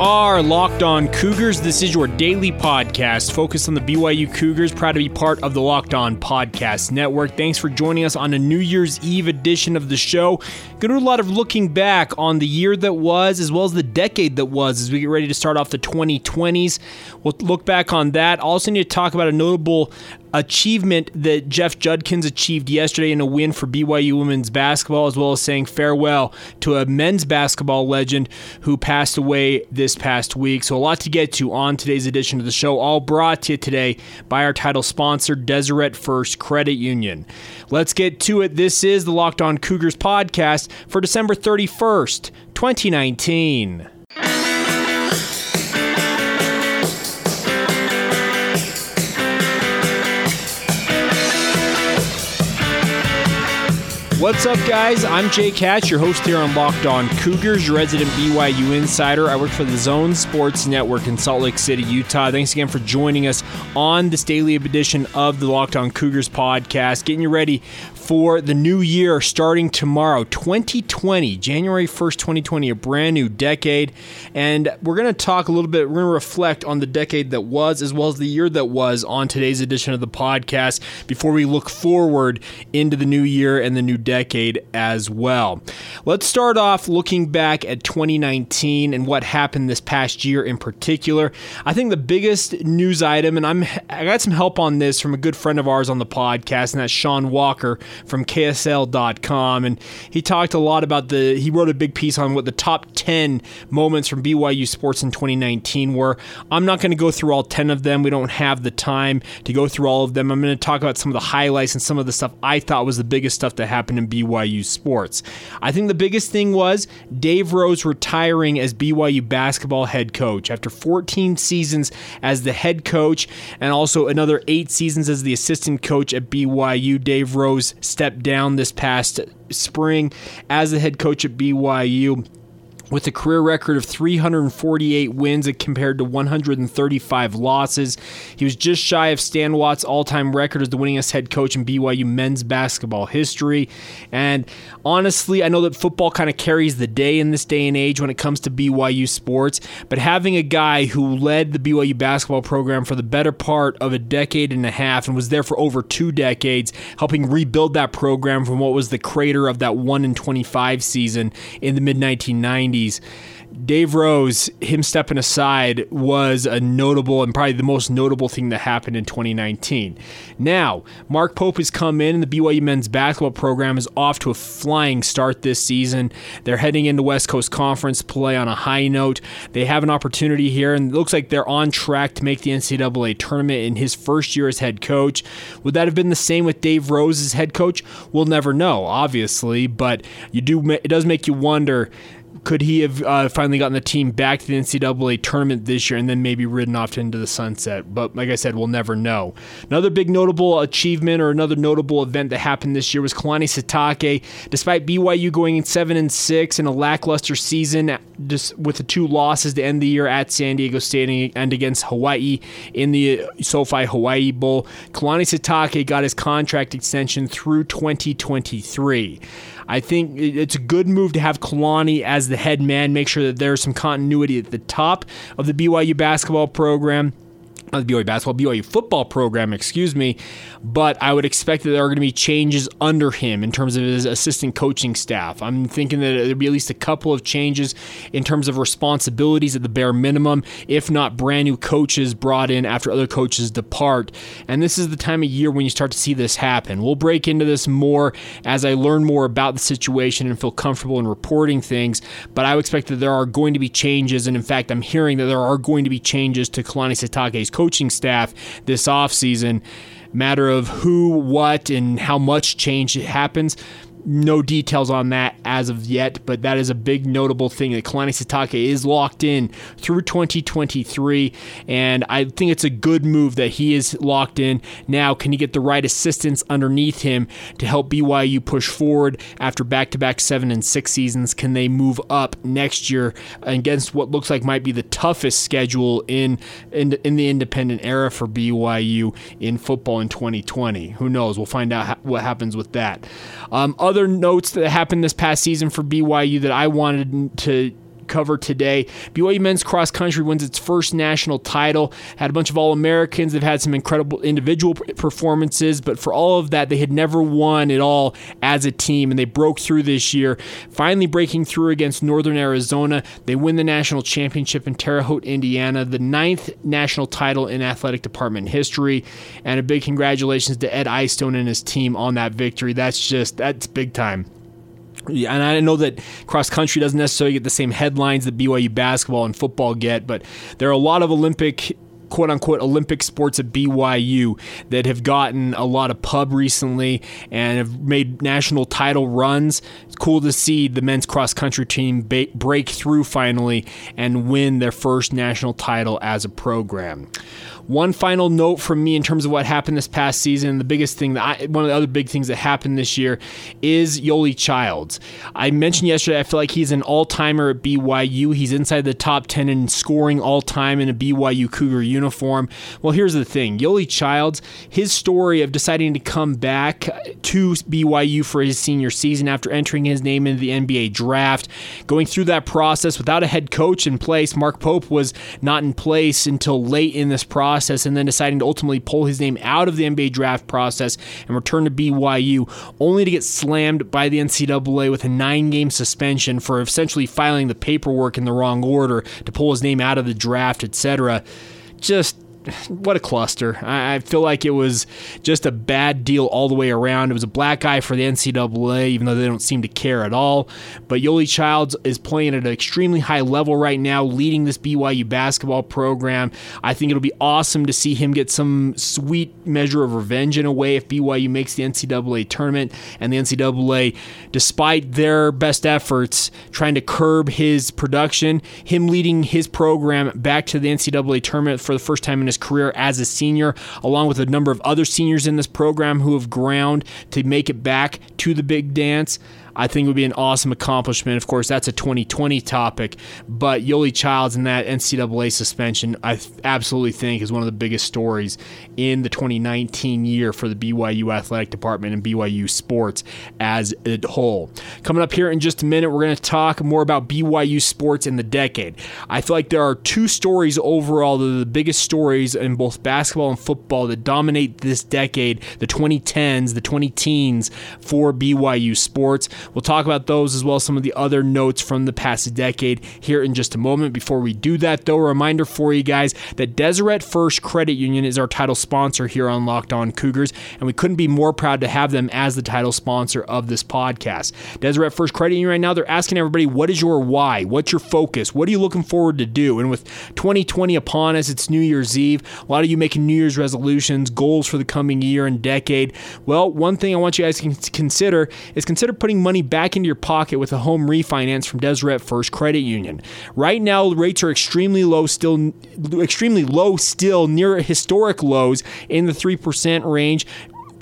Are Locked On Cougars. This is your daily podcast focused on the BYU Cougars. Proud to be part of the Locked On Podcast Network. Thanks for joining us on a New Year's Eve edition of the show. Going to do a lot of looking back on the year that was as well as the decade that was as we get ready to start off the 2020s. We'll look back on that. Also, need to talk about a notable achievement that Jeff Judkins achieved yesterday in a win for BYU women's basketball, as well as saying farewell to a men's basketball legend who passed away this past week. So, a lot to get to on today's edition of the show, all brought to you today by our title sponsor, Deseret First Credit Union. Let's get to it. This is the Locked On Cougars podcast for December 31st, 2019. What's up, guys? I'm Jay Hatch, your host here on Locked On Cougars, resident BYU insider. I work for the Zone Sports Network in Salt Lake City, Utah. Thanks again for joining us on this daily edition of the Locked On Cougars podcast. Getting you ready for the new year starting tomorrow, 2020, January 1st, 2020, a brand new decade. And we're going to talk a little bit, we're going to reflect on the decade that was as well as the year that was on today's edition of the podcast before we look forward into the new year and the new decade as well. Let's start off looking back at 2019 and what happened this past year in particular. I think the biggest news item, and I'm I got some help on this from a good friend of ours on the podcast, and that's Sean Walker from KSL.com. And he talked a lot about the, he wrote a big piece on what the top 10 moments from BYU sports in 2019 were. I'm not going to go through all 10 of them. We don't have the time to go through all of them. I'm going to talk about some of the highlights and some of the stuff I thought was the biggest stuff that happened in BYU sports. I think the biggest thing was Dave Rose retiring as BYU basketball head coach after 14 seasons as the head coach and also another eight seasons as the assistant coach at BYU. Dave Rose stepped down this past spring as the head coach at BYU with a career record of 348 wins compared to 135 losses. He was just shy of Stan Watts' all time record as the winningest head coach in BYU men's basketball history. And honestly, I know that football kind of carries the day in this day and age when it comes to BYU sports, but having a guy who led the BYU basketball program for the better part of a decade and a half and was there for over two decades, helping rebuild that program from what was the crater of that 1 in 25 season in the mid 1990s Dave Rose, him stepping aside, was a notable and probably the most notable thing that happened in 2019. Now, Mark Pope has come in, and the BYU men's basketball program is off to a flying start this season. They're heading into West Coast Conference play on a high note. They have an opportunity here, and it looks like they're on track to make the NCAA tournament in his first year as head coach. Would that have been the same with Dave Rose as head coach? We'll never know, obviously, but you do. It does make you wonder could he have uh, finally gotten the team back to the NCAA tournament this year and then maybe ridden off into the sunset? But like I said, we'll never know. Another big notable achievement or another notable event that happened this year was Kalani Sitake. Despite BYU going seven and six in a lackluster season, just with the two losses to end the year at San Diego State and against Hawaii in the SoFi Hawaii Bowl, Kalani Sitake got his contract extension through 2023. I think it's a good move to have Kalani as the head man, make sure that there's some continuity at the top of the BYU basketball program not the BYU basketball, BYU football program, excuse me. But I would expect that there are going to be changes under him in terms of his assistant coaching staff. I'm thinking that there'll be at least a couple of changes in terms of responsibilities at the bare minimum, if not brand new coaches brought in after other coaches depart. And this is the time of year when you start to see this happen. We'll break into this more as I learn more about the situation and feel comfortable in reporting things. But I would expect that there are going to be changes. And in fact, I'm hearing that there are going to be changes to Kalani Sitake's coaching staff this offseason. Matter of who, what, and how much change happens no details on that as of yet, but that is a big notable thing that Kalani Sitake is locked in through 2023, and I think it's a good move that he is locked in. Now, can he get the right assistance underneath him to help BYU push forward after back-to-back seven and six seasons? Can they move up next year against what looks like might be the toughest schedule in in, in the independent era for BYU in football in 2020? Who knows? We'll find out what happens with that. Um, other notes that happened this past season for BYU that I wanted to cover today. BYU men's cross country wins its first national title. Had a bunch of All Americans. They've had some incredible individual performances, but for all of that, they had never won it all as a team, and they broke through this year, finally breaking through against Northern Arizona. They win the national championship in Terre Haute, Indiana, the ninth national title in athletic department history, and a big congratulations to Ed Eyestone and his team on that victory. That's just that's big time. And I know that cross country doesn't necessarily get the same headlines that BYU basketball and football get, but there are a lot of Olympic quote unquote Olympic sports at BYU that have gotten a lot of pub recently and have made national title runs. It's cool to see the men's cross country team break through finally and win their first national title as a program. One final note from me in terms of what happened this past season. The biggest thing that I, one of the other big things that happened this year is Yoeli Childs. I mentioned yesterday, I feel like he's an all timer at BYU. He's inside the top 10 in scoring all time in a BYU Cougar uniform. Well, here's the thing Yoeli Childs, his story of deciding to come back to BYU for his senior season after entering his name into the NBA draft, going through that process without a head coach in place. Mark Pope was not in place until late in this process and then deciding to ultimately pull his name out of the NBA draft process and return to BYU, only to get slammed by the NCAA with a nine game suspension for essentially filing the paperwork in the wrong order to pull his name out of the draft, etc. Just what a cluster. I, feel like it was just a bad deal all the way around. It was a black eye for the NCAA, even though they don't seem to care at all. But Yoeli Childs is playing at an extremely high level right now, leading this BYU basketball program. I think it'll be awesome to see him get some sweet measure of revenge in a way if BYU makes the NCAA tournament and the NCAA, despite their best efforts, trying to curb his production, him leading his program back to the NCAA tournament for the first time in his career as a senior, along with a number of other seniors in this program who have ground to make it back to the big dance. I think it would be an awesome accomplishment. Of course, that's a 2020 topic, but Yoeli Childs and that NCAA suspension, I absolutely think is one of the biggest stories in the 2019 year for the BYU athletic department and BYU sports as a whole. Coming up here in just a minute, we're going to talk more about BYU sports in the decade. I feel like there are two stories overall that are the biggest stories in both basketball and football that dominate this decade, the 2010s, the 20 teens for BYU sports. We'll talk about those as well as some of the other notes from the past decade here in just a moment. Before we do that, though, a reminder for you guys that Deseret First Credit Union is our title sponsor here on Locked On Cougars, and we couldn't be more proud to have them as the title sponsor of this podcast. Deseret First Credit Union right now, they're asking everybody, what is your why? What's your focus? What are you looking forward to do? And with 2020 upon us, it's New Year's Eve. A lot of you making New Year's resolutions, goals for the coming year and decade. Well, one thing I want you guys to consider is consider putting money money back into your pocket with a home refinance from Deseret First Credit Union. Right now, rates are extremely low, still extremely low, still near historic lows in the 3% range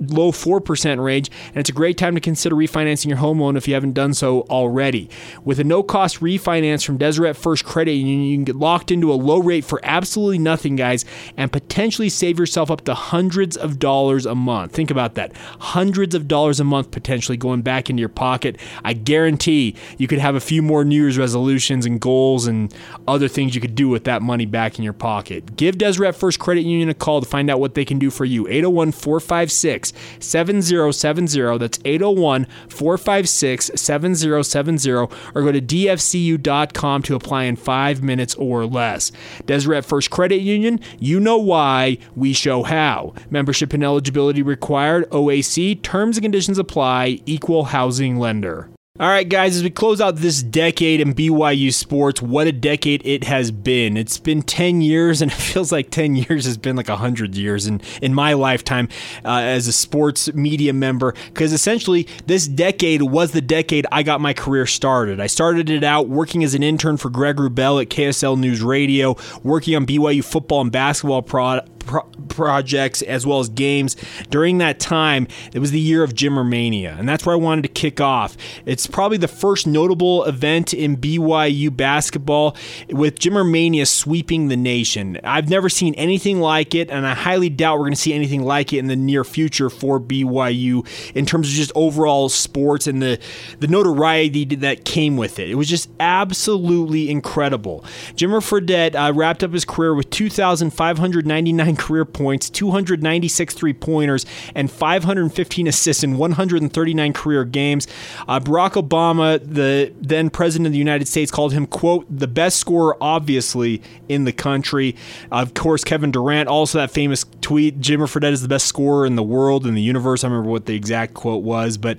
low 4% range, and it's a great time to consider refinancing your home loan if you haven't done so already. With a no cost refinance from Deseret First Credit Union, you can get locked into a low rate for absolutely nothing, guys, and potentially save yourself up to hundreds of dollars a month. Think about that hundreds of dollars a month potentially going back into your pocket. I guarantee you could have a few more New Year's resolutions and goals and other things you could do with that money back in your pocket. Give Deseret First Credit Union a call to find out what they can do for you. 801 456 7070. That's 801 456 7070. Or go to dfcu.com to apply in five minutes or less. Deseret First Credit Union, you know why, we show how. Membership and eligibility required, OAC, terms and conditions apply, equal housing lender. All right, guys, as we close out this decade in BYU sports, what a decade it has been. It's been 10 years, and it feels like 10 years has been like 100 years in, in my lifetime uh, as a sports media member, because essentially this decade was the decade I got my career started. I started it out working as an intern for Greg Wrubell at KSL News Radio, working on BYU football and basketball pro- pro- projects as well as games during that time. It was the year of Jimmermania, and that's where I wanted to kick off. It's probably the first notable event in BYU basketball with Jimmermania sweeping the nation. I've never seen anything like it, and I highly doubt we're going to see anything like it in the near future for BYU in terms of just overall sports and the the notoriety that came with it. It was just absolutely incredible. Jimmer Fredette uh, wrapped up his career with 2,599 career points, 296 three pointers, and 515 assists in 139 career games. Uh, Barack Obama, the then president of the United States, called him, quote, the best scorer, obviously, in the country. Uh, of course, Kevin Durant, also that famous tweet, Jimmer Fredette is the best scorer in the world, in the universe. I remember what the exact quote was, but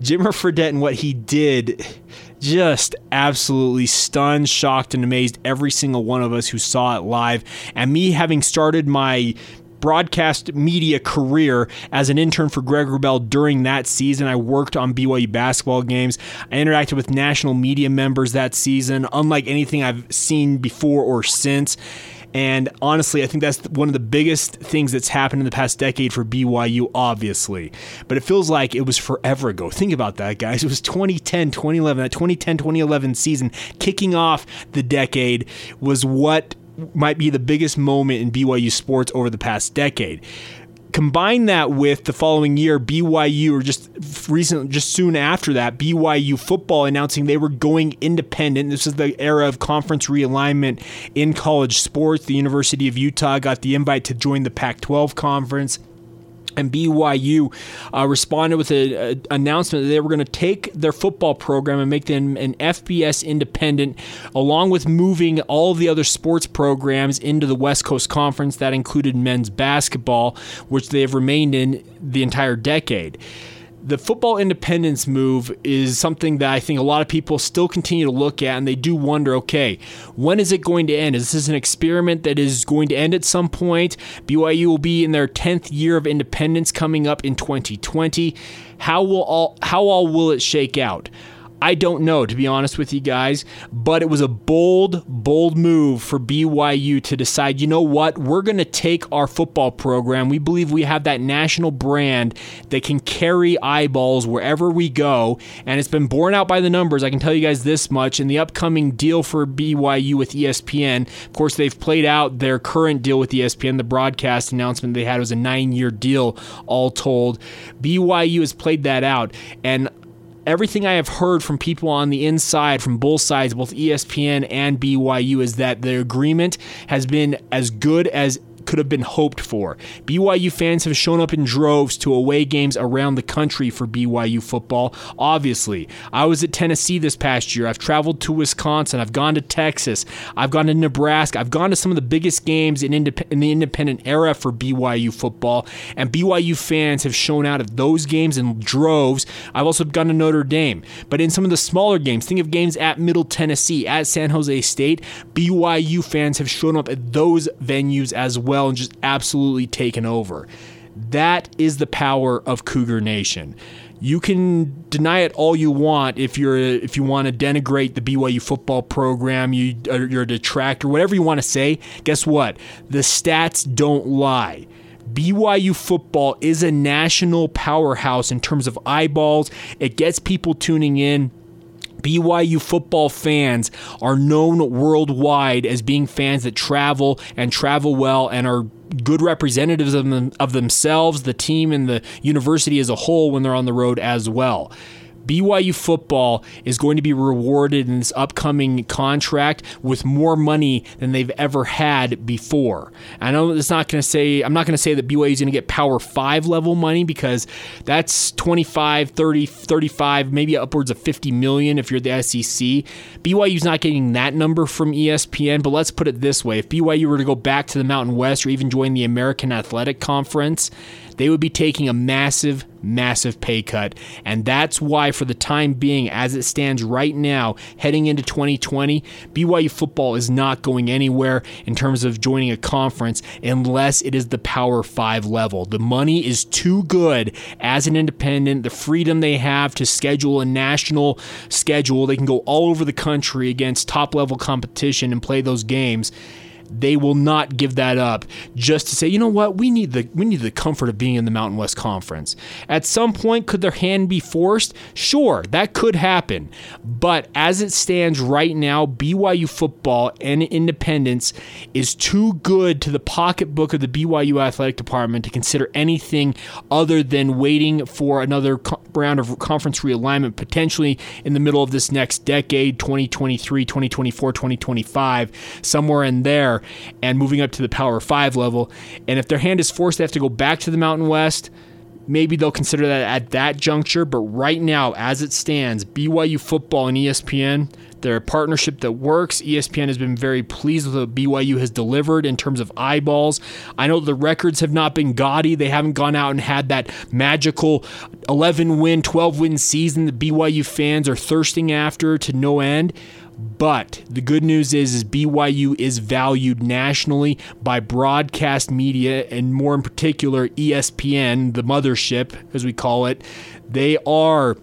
Jimmer Fredette and what he did just absolutely stunned, shocked, and amazed every single one of us who saw it live. And me having started my broadcast media career as an intern for Greg Wrubell during that season. I worked on BYU basketball games. I interacted with national media members that season, unlike anything I've seen before or since. And honestly, I think that's one of the biggest things that's happened in the past decade for BYU, obviously. But it feels like it was forever ago. Think about that, guys. It was 2010, 2011. That 2010, 2011 season kicking off the decade was what might be the biggest moment in BYU sports over the past decade. Combine that with the following year, BYU, or just recently, just soon after that, BYU football announcing they were going independent. This is the era of conference realignment in college sports. The University of Utah got the invite to join the Pac 12 conference and BYU uh, responded with an announcement that they were going to take their football program and make them an FBS independent, along with moving all of the other sports programs into the West Coast Conference. That included men's basketball, which they have remained in the entire decade the football independence move is something that I think a lot of people still continue to look at and they do wonder okay, when is it going to end? Is this an experiment that is going to end at some point? BYU will be in their 10th year of independence coming up in 2020. How will all how all will it shake out? I don't know, to be honest with you guys, but it was a bold, bold move for BYU to decide, you know what, we're going to take our football program. We believe we have that national brand that can carry eyeballs wherever we go, and it's been borne out by the numbers. I can tell you guys this much. In the upcoming deal for BYU with ESPN, of course, they've played out their current deal with ESPN. The broadcast announcement they had was a nine year deal, all told. BYU has played that out, and everything I have heard from people on the inside, from both sides, both ESPN and BYU, is that the agreement has been as good as could have been hoped for. BYU fans have shown up in droves to away games around the country for BYU football. Obviously, I was at Tennessee this past year. I've traveled to Wisconsin. I've gone to Texas. I've gone to Nebraska. I've gone to some of the biggest games in, indep- in the independent era for BYU football, and BYU fans have shown out at those games in droves. I've also gone to Notre Dame, but in some of the smaller games, think of games at Middle Tennessee, at San Jose State, BYU fans have shown up at those venues as well well and just absolutely taken over. That is the power of Cougar Nation. You can deny it all you want if you're if you want to denigrate the BYU football program, you you're a detractor, whatever you want to say. Guess what? The stats don't lie. BYU football is a national powerhouse in terms of eyeballs. It gets people tuning in. BYU football fans are known worldwide as being fans that travel and travel well and are good representatives of, them, of themselves, the team, and the university as a whole when they're on the road as well. BYU football is going to be rewarded in this upcoming contract with more money than they've ever had before. I know it's not going to say I'm not going to say that BYU is going to get Power 5 level money because that's 25, 30, 35, maybe upwards of 50 million if you're the SEC. BYU's not getting that number from ESPN, but let's put it this way. If BYU were to go back to the Mountain West or even join the American Athletic Conference, they would be taking a massive, massive pay cut. And that's why, for the time being, as it stands right now, heading into 2020, BYU football is not going anywhere in terms of joining a conference unless it is the Power 5 level. The money is too good as an independent, the freedom they have to schedule a national schedule. They can go all over the country against top level competition and play those games they will not give that up just to say, you know what, we need the we need the comfort of being in the Mountain West Conference. At some point, could their hand be forced? Sure, that could happen. But as it stands right now, BYU football and independence is too good to the pocketbook of the BYU athletic department to consider anything other than waiting for another round of conference realignment potentially in the middle of this next decade 2023 2024 2025 somewhere in there and moving up to the power 5 level and if their hand is forced they have to go back to the mountain west maybe they'll consider that at that juncture. But right now, as it stands, BYU football and ESPN, they're a partnership that works. ESPN has been very pleased with what BYU has delivered in terms of eyeballs. I know the records have not been gaudy. They haven't gone out and had that magical 11 win, 12 win season that BYU fans are thirsting after to no end. But the good news is, is BYU is valued nationally by broadcast media and more in particular ESPN, the mothership as we call it. They are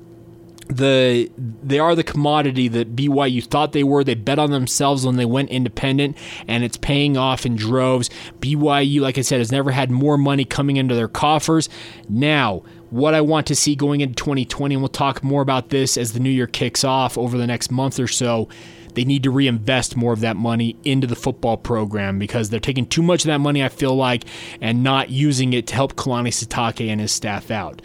the they are the commodity that BYU thought they were. They bet on themselves when they went independent, and it's paying off in droves. BYU, like I said, has never had more money coming into their coffers. Now, what I want to see going into 2020, and we'll talk more about this as the new year kicks off over the next month or so. They need to reinvest more of that money into the football program because they're taking too much of that money, I feel like, and not using it to help Kalani Sitake and his staff out.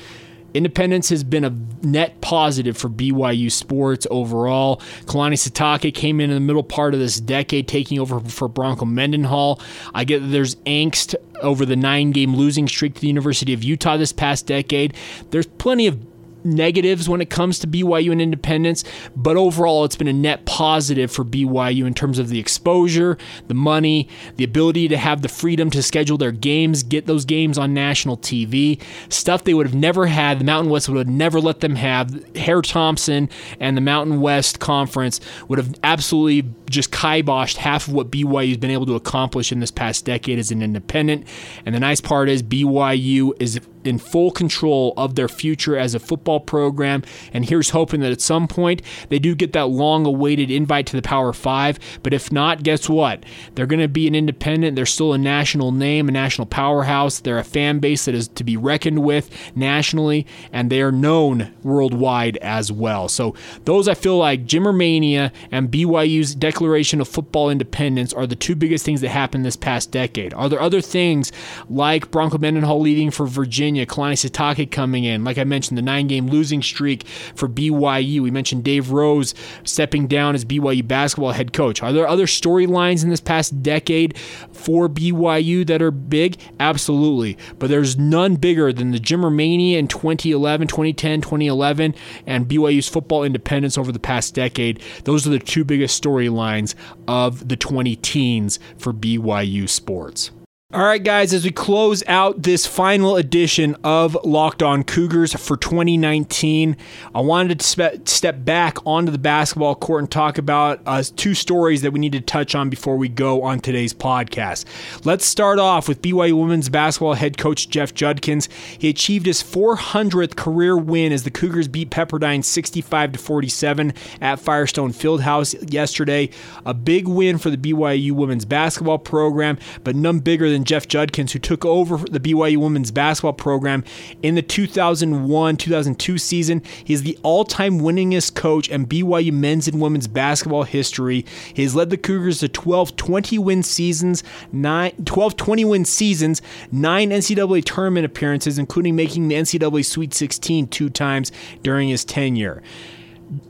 Independence has been a net positive for BYU sports overall. Kalani Sitake came in in the middle part of this decade, taking over for Bronco Mendenhall. I get that there's angst over the nine game losing streak to the University of Utah this past decade. There's plenty of negatives when it comes to BYU and independence, but overall it's been a net positive for BYU in terms of the exposure, the money, the ability to have the freedom to schedule their games, get those games on national TV, stuff they would have never had. The Mountain West would have never let them have. Herr Thompson and the Mountain West Conference would have absolutely just kiboshed half of what BYU has been able to accomplish in this past decade as an independent. And the nice part is BYU is in full control of their future as a football program. And here's hoping that at some point they do get that long awaited invite to the Power Five. But if not, guess what? They're going to be an independent. They're still a national name, a national powerhouse. They're a fan base that is to be reckoned with nationally, and they are known worldwide as well. So those I feel like Jimmer Mania and BYU's declaration of football independence are the two biggest things that happened this past decade. Are there other things like Bronco Mendenhall leaving for Virginia? Virginia, Kalani Sitake coming in. Like I mentioned, the nine game losing streak for BYU. We mentioned Dave Rose stepping down as BYU basketball head coach. Are there other storylines in this past decade for BYU that are big? Absolutely. But there's none bigger than the Jimmer Mania in 2011, 2010, 2011, and BYU's football independence over the past decade. Those are the two biggest storylines of the 20 teens for BYU sports. All right, guys, as we close out this final edition of Locked On Cougars for 2019, I wanted to spe- step back onto the basketball court and talk about uh, two stories that we need to touch on before we go on today's podcast. Let's start off with BYU women's basketball head coach Jeff Judkins. He achieved his 400th career win as the Cougars beat Pepperdine 65 to 47 at Firestone Fieldhouse yesterday. A big win for the BYU women's basketball program, but none bigger than Jeff Judkins, who took over the BYU women's basketball program in the 2001 2002 season. Is the all time winningest coach in BYU men's and women's basketball history. He has led the Cougars to 12 20 win seasons, nine, 12 20 win seasons, nine NCAA tournament appearances, including making the NCAA Sweet 16 two times during his tenure.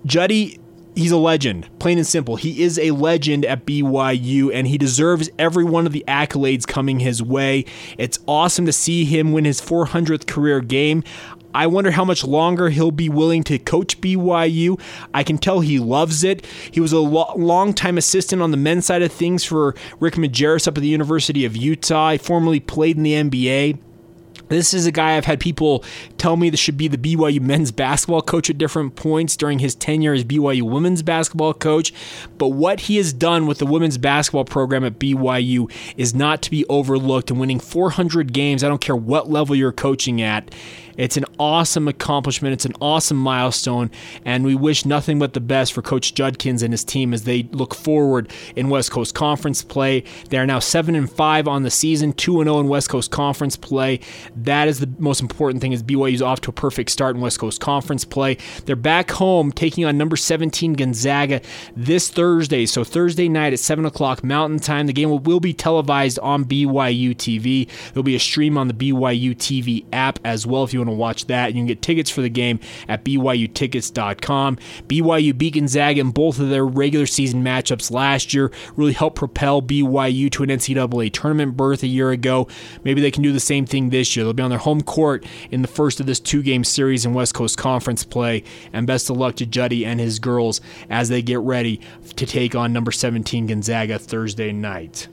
Juddy he's a legend, plain and simple. He is a legend at BYU, and he deserves every one of the accolades coming his way. It's awesome to see him win his 400th career game. I wonder how much longer he'll be willing to coach BYU. I can tell he loves it. He was a lo- long time assistant on the men's side of things for Rick Majerus up at the University of Utah. He formerly played in the NBA. This is a guy I've had people tell me this should be the BYU men's basketball coach at different points during his tenure as BYU women's basketball coach. But what he has done with the women's basketball program at BYU is not to be overlooked. And winning 400 games, I don't care what level you're coaching at, it's an awesome accomplishment. It's an awesome milestone, and we wish nothing but the best for Coach Judkins and his team as they look forward in West Coast Conference play. They are now seven and five on the season, two and zero oh in West Coast Conference play. That is the most important thing. Is BYU's off to a perfect start in West Coast Conference play. They're back home taking on number 17 Gonzaga this Thursday. So Thursday night at seven o'clock Mountain Time. The game will, will be televised on BYU TV. There'll be a stream on the BYU TV app as well if you want to watch that. You can get tickets for the game at BYUtickets.com. BYU beat Gonzaga in both of their regular season matchups last year, really helped propel BYU to an NCAA tournament berth a year ago. Maybe they can do the same thing this year. They'll be on their home court in the first of this two game series in West Coast Conference play. And best of luck to Juddy and his girls as they get ready to take on number 17 Gonzaga Thursday night.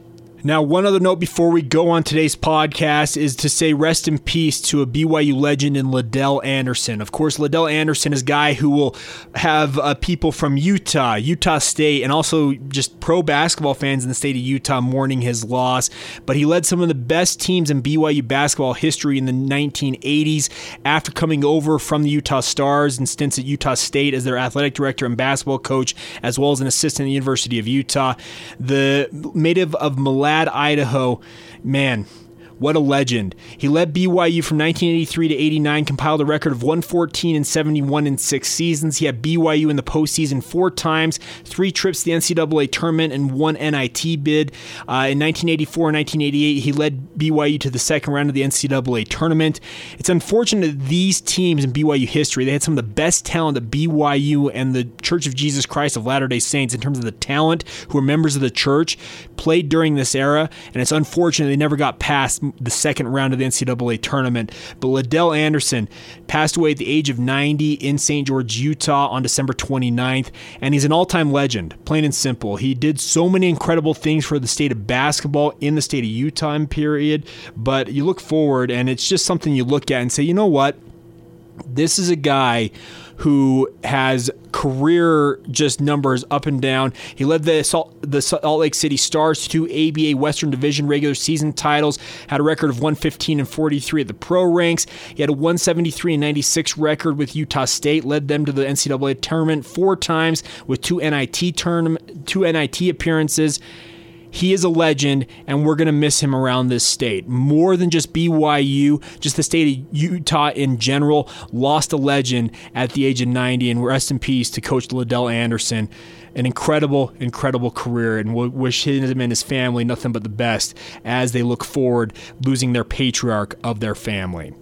Now, one other note before we go on today's podcast is to say rest in peace to a BYU legend in LaDell Andersen. Of course, LaDell Andersen is a guy who will have uh, people from Utah, Utah State, and also just pro basketball fans in the state of Utah mourning his loss. But he led some of the best teams in BYU basketball history in the 1980s after coming over from the Utah Stars and stints at Utah State as their athletic director and basketball coach, as well as an assistant at the University of Utah. The native of Malad Idaho, man, what a legend. He led BYU from 1983 to 89, compiled a record of 114 and 71 in six seasons. He had BYU in the postseason four times, three trips to the NCAA tournament, and one NIT bid. Uh, in 1984 and 1988, he led BYU to the second round of the NCAA tournament. It's unfortunate that these teams in BYU history, they had some of the best talent that BYU and the Church of Jesus Christ of Latter day Saints, in terms of the talent who were members of the church, played during this era, and it's unfortunate they never got past the second round of the NCAA tournament. But LaDell Andersen passed away at the age of 90 in St. George, Utah on December 29th, and he's an all time legend, plain and simple. He did so many incredible things for the state of basketball in the state of Utah period, but you look forward and it's just something you look at and say, you know what? This is a guy who has career just numbers up and down. He led the Salt, the Salt Lake City Stars to ABA Western Division regular season titles. Had a record of 115 and 43 at the pro ranks. He had a 173 and 96 record with Utah State. Led them to the NCAA tournament four times with two NIT tournament, two NIT appearances. He is a legend, and we're going to miss him around this state. More than just BYU, just the state of Utah in general lost a legend at the age of 90, and we're rest in peace to Coach LaDell Andersen an incredible, incredible career, and we'll wish him and his family nothing but the best as they look forward losing their patriarch of their family.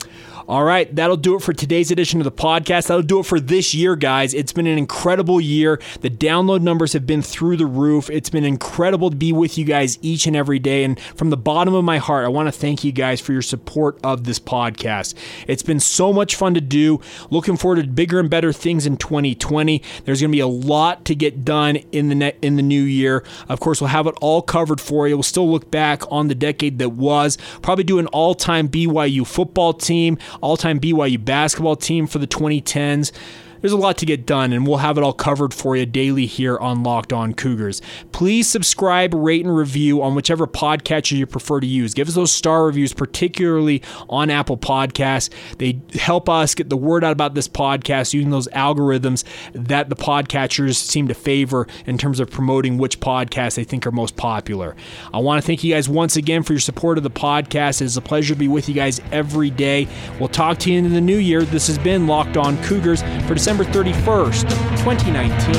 All right, that'll do it for today's edition of the podcast. That'll do it for this year, guys. It's been an incredible year. The download numbers have been through the roof. It's been incredible to be with you guys each and every day. And from the bottom of my heart, I want to thank you guys for your support of this podcast. It's been so much fun to do. Looking forward to bigger and better things in 2020. There's going to be a lot to get done in the ne- in the new year. Of course, we'll have it all covered for you. We'll still look back on the decade that was. Probably do an all-time BYU football team all time BYU basketball team for the 2010s there's a lot to get done, and we'll have it all covered for you daily here on Locked On Cougars. Please subscribe, rate, and review on whichever podcatcher you prefer to use. Give us those star reviews, particularly on Apple Podcasts. They help us get the word out about this podcast using those algorithms that the podcatchers seem to favor in terms of promoting which podcasts they think are most popular. I want to thank you guys once again for your support of the podcast. It is a pleasure to be with you guys every day. We'll talk to you in the new year. This has been Locked On Cougars for December. December 31st, 2019.